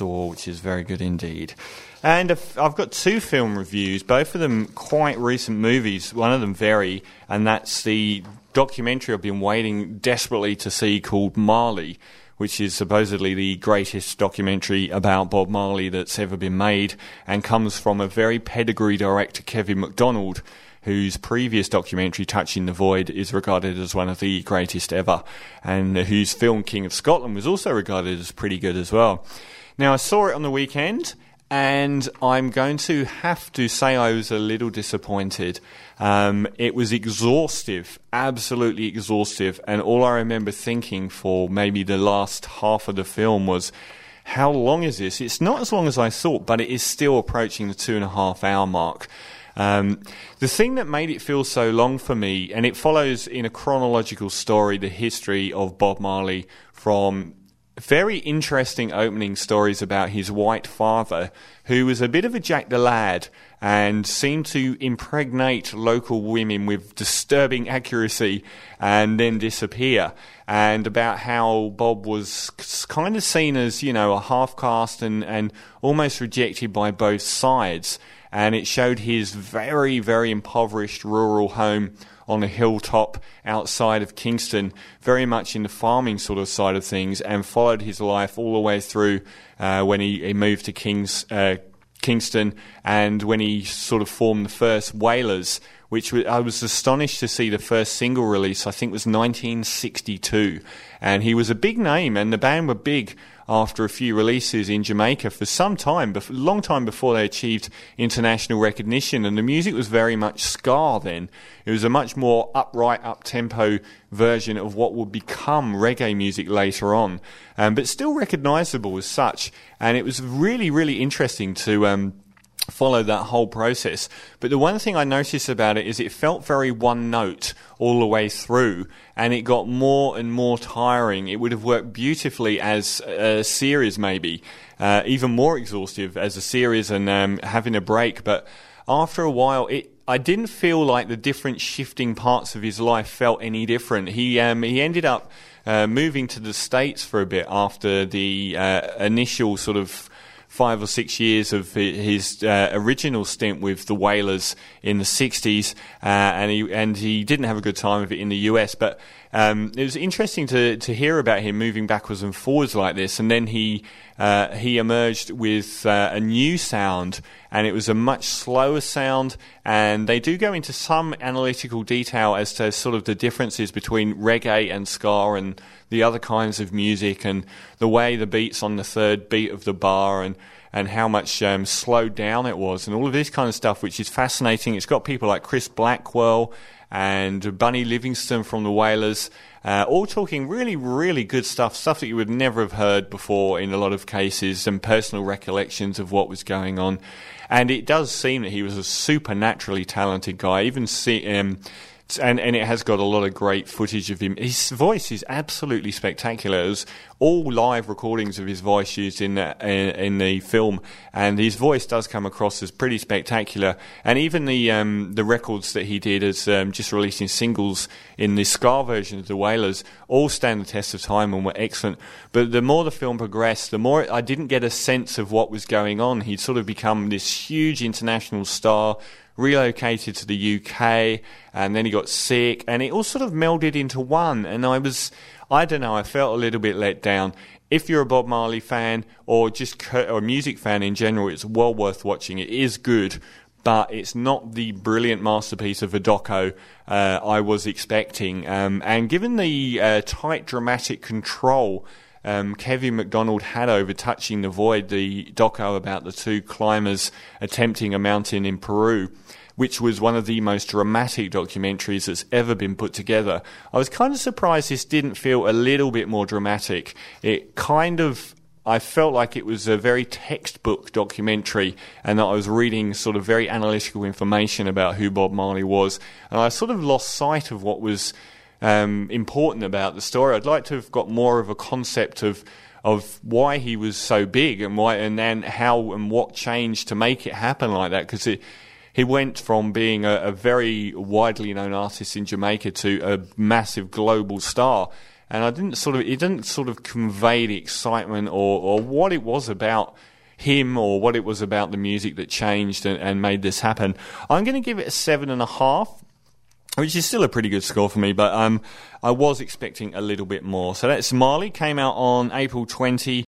store, which is very good indeed. And I've got two film reviews, both of them quite recent movies. One of them very, and that's the documentary I've been waiting desperately to see called Marley, which is supposedly the greatest documentary about Bob Marley that's ever been made, and comes from a very pedigree director, Kevin Macdonald, whose previous documentary, Touching the Void, is regarded as one of the greatest ever, and whose film, King of Scotland, was also regarded as pretty good as well. Now, I saw it on the weekend and I'm going to have to say I was a little disappointed. Um, it was exhaustive, absolutely exhaustive, and all I remember thinking for maybe the last half of the film was, how long is this? It's not as long as I thought, but it is still approaching the two and a half hour mark. Um, the thing that made it feel so long for me, and it follows in a chronological story the history of Bob Marley from very interesting opening stories about his white father, who was a bit of a Jack the Lad and seemed to impregnate local women with disturbing accuracy and then disappear. And about how Bob was kind of seen as, you know, a half caste and, and almost rejected by both sides. And it showed his very, very impoverished rural home on a hilltop outside of Kingston, very much in the farming sort of side of things, and followed his life all the way through uh, when he, he, moved to Kings, uh, Kingston and when he sort of formed the first Wailers, which I was astonished to see the first single release, I think was 1962. And he was a big name, and the band were big after a few releases in Jamaica for some time, a long time before they achieved international recognition. And the music was very much ska then. It was a much more upright, up tempo version of what would become reggae music later on, um, but still recognizable as such. And it was really, really interesting to. Um, follow that whole process. But the one thing I noticed about it is it felt very one note all the way through, and it got more and more tiring. It would have worked beautifully as a series, maybe, uh, even more exhaustive as a series and um, having a break. But after a while, it I didn't feel like the different shifting parts of his life felt any different. He um, he ended up uh, moving to the states for a bit after the uh, initial sort of five or six years of his uh, original stint with the Wailers in the 60s, uh, and he and he didn't have a good time of it in the US. But um, it was interesting to to hear about him moving backwards and forwards like this, and then he uh, he emerged with uh, a new sound, and it was a much slower sound. And they do go into some analytical detail as to sort of the differences between reggae and ska and the other kinds of music and the way the beats on the third beat of the bar and and how much um, slowed down it was and all of this kind of stuff, which is fascinating. It's got people like Chris Blackwell and Bunny Livingston from the Wailers, uh, all talking really, really good stuff, stuff that you would never have heard before in a lot of cases, and personal recollections of what was going on. And it does seem that he was a supernaturally talented guy. Even see, um, and and it has got a lot of great footage of him. His voice is absolutely spectacular. There's all live recordings of his voice used in the, in, in, the film, and his voice does come across as pretty spectacular. And even the um, the records that he did as um, just releasing singles in the ska version of the Wailers all stand the test of time and were excellent. But the more the film progressed, the more I didn't get a sense of what was going on. He'd sort of become this huge international star relocated to the UK, and then he got sick, and it all sort of melded into one. And I was, I don't know, I felt a little bit let down. If you're a Bob Marley fan or just or a music fan in general, it's well worth watching. It is good, but it's not the brilliant masterpiece of a doco uh, I was expecting. Um, and given the uh, tight dramatic control um, Kevin Macdonald had over Touching the Void, the doco about the two climbers attempting a mountain in Peru, which was one of the most dramatic documentaries that's ever been put together. I was kind of surprised this didn't feel a little bit more dramatic. It kind of I felt like it was a very textbook documentary and that I was reading sort of very analytical information about who Bob Marley was. And I sort of lost sight of what was um, important about the story. I'd like to have got more of a concept of of why he was so big and why and then how and what changed to make it happen like that because he went from being a, a, very widely known artist in Jamaica to a massive global star and I didn't sort of it didn't sort of convey the excitement or, or what it was about him or what it was about the music that changed and, and made this happen. I'm going to give it a seven and a half which is still a pretty good score for me, but um, I was expecting a little bit more. So that's Marley, came out on April 20,